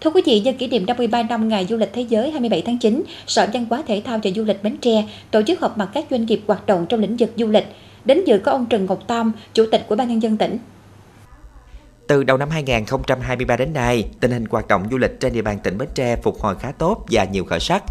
Thưa quý vị, nhân kỷ niệm 53 năm Ngày Du lịch Thế giới 27 tháng 9, Sở Văn hóa Thể thao và Du lịch Bến Tre tổ chức họp mặt các doanh nghiệp hoạt động trong lĩnh vực du lịch. Đến dự có ông Trần Ngọc Tam, Chủ tịch của Ban nhân dân tỉnh. Từ đầu năm 2023 đến nay, tình hình hoạt động du lịch trên địa bàn tỉnh Bến Tre phục hồi khá tốt và nhiều khởi sắc.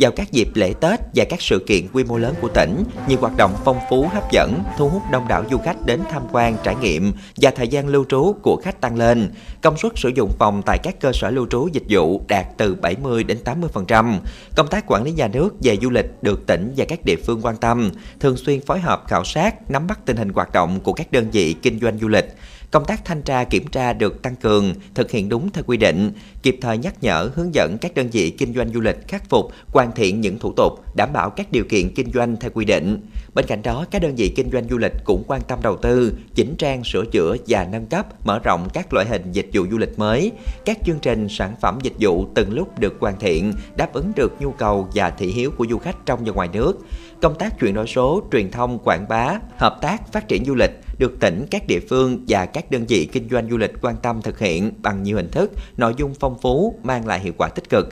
Vào các dịp lễ Tết và các sự kiện quy mô lớn của tỉnh, nhiều hoạt động phong phú hấp dẫn, thu hút đông đảo du khách đến tham quan, trải nghiệm và thời gian lưu trú của khách tăng lên. Công suất sử dụng phòng tại các cơ sở lưu trú dịch vụ đạt từ 70 đến 80%. Công tác quản lý nhà nước về du lịch được tỉnh và các địa phương quan tâm, thường xuyên phối hợp khảo sát, nắm bắt tình hình hoạt động của các đơn vị kinh doanh du lịch công tác thanh tra kiểm tra được tăng cường, thực hiện đúng theo quy định, kịp thời nhắc nhở, hướng dẫn các đơn vị kinh doanh du lịch khắc phục, hoàn thiện những thủ tục, đảm bảo các điều kiện kinh doanh theo quy định. Bên cạnh đó, các đơn vị kinh doanh du lịch cũng quan tâm đầu tư, chỉnh trang, sửa chữa và nâng cấp, mở rộng các loại hình dịch vụ du lịch mới. Các chương trình, sản phẩm dịch vụ từng lúc được hoàn thiện, đáp ứng được nhu cầu và thị hiếu của du khách trong và ngoài nước. Công tác chuyển đổi số, truyền thông, quảng bá, hợp tác, phát triển du lịch được tỉnh, các địa phương và các đơn vị kinh doanh du lịch quan tâm thực hiện bằng nhiều hình thức, nội dung phong phú, mang lại hiệu quả tích cực.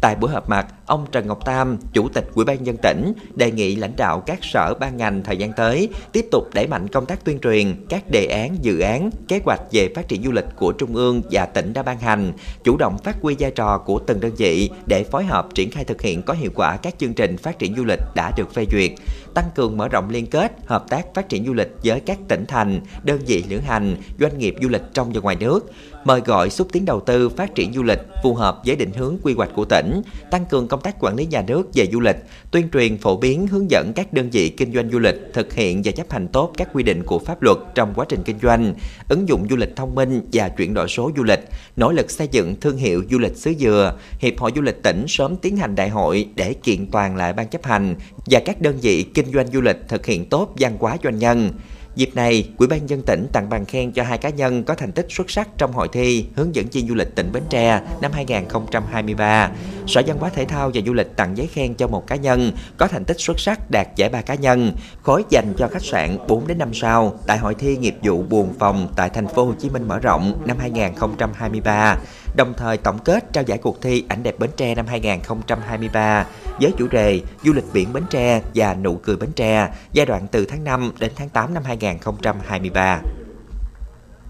Tại buổi họp mặt, ông Trần Ngọc Tam, Chủ tịch Ủy ban nhân tỉnh, đề nghị lãnh đạo các sở ban ngành thời gian tới tiếp tục đẩy mạnh công tác tuyên truyền các đề án, dự án, kế hoạch về phát triển du lịch của Trung ương và tỉnh đã ban hành, chủ động phát huy vai trò của từng đơn vị để phối hợp triển khai thực hiện có hiệu quả các chương trình phát triển du lịch đã được phê duyệt, tăng cường mở rộng liên kết, hợp tác phát triển du lịch với các tỉnh thành, đơn vị lữ hành, doanh nghiệp du lịch trong và ngoài nước, mời gọi xúc tiến đầu tư phát triển du lịch phù hợp với định hướng quy hoạch của tỉnh, tăng cường công công tác quản lý nhà nước về du lịch, tuyên truyền phổ biến hướng dẫn các đơn vị kinh doanh du lịch thực hiện và chấp hành tốt các quy định của pháp luật trong quá trình kinh doanh, ứng dụng du lịch thông minh và chuyển đổi số du lịch, nỗ lực xây dựng thương hiệu du lịch xứ Dừa, Hiệp hội Du lịch tỉnh sớm tiến hành đại hội để kiện toàn lại ban chấp hành và các đơn vị kinh doanh du lịch thực hiện tốt văn hóa doanh nhân. Dịp này, Ủy ban dân tỉnh tặng bằng khen cho hai cá nhân có thành tích xuất sắc trong hội thi hướng dẫn viên du lịch tỉnh Bến Tre năm 2023. Sở Văn hóa Thể thao và Du lịch tặng giấy khen cho một cá nhân có thành tích xuất sắc đạt giải ba cá nhân, khối dành cho khách sạn 4 đến 5 sao tại hội thi nghiệp vụ buồn phòng tại thành phố Hồ Chí Minh mở rộng năm 2023 đồng thời tổng kết trao giải cuộc thi ảnh đẹp Bến Tre năm 2023 với chủ đề Du lịch biển Bến Tre và nụ cười Bến Tre giai đoạn từ tháng 5 đến tháng 8 năm 2023.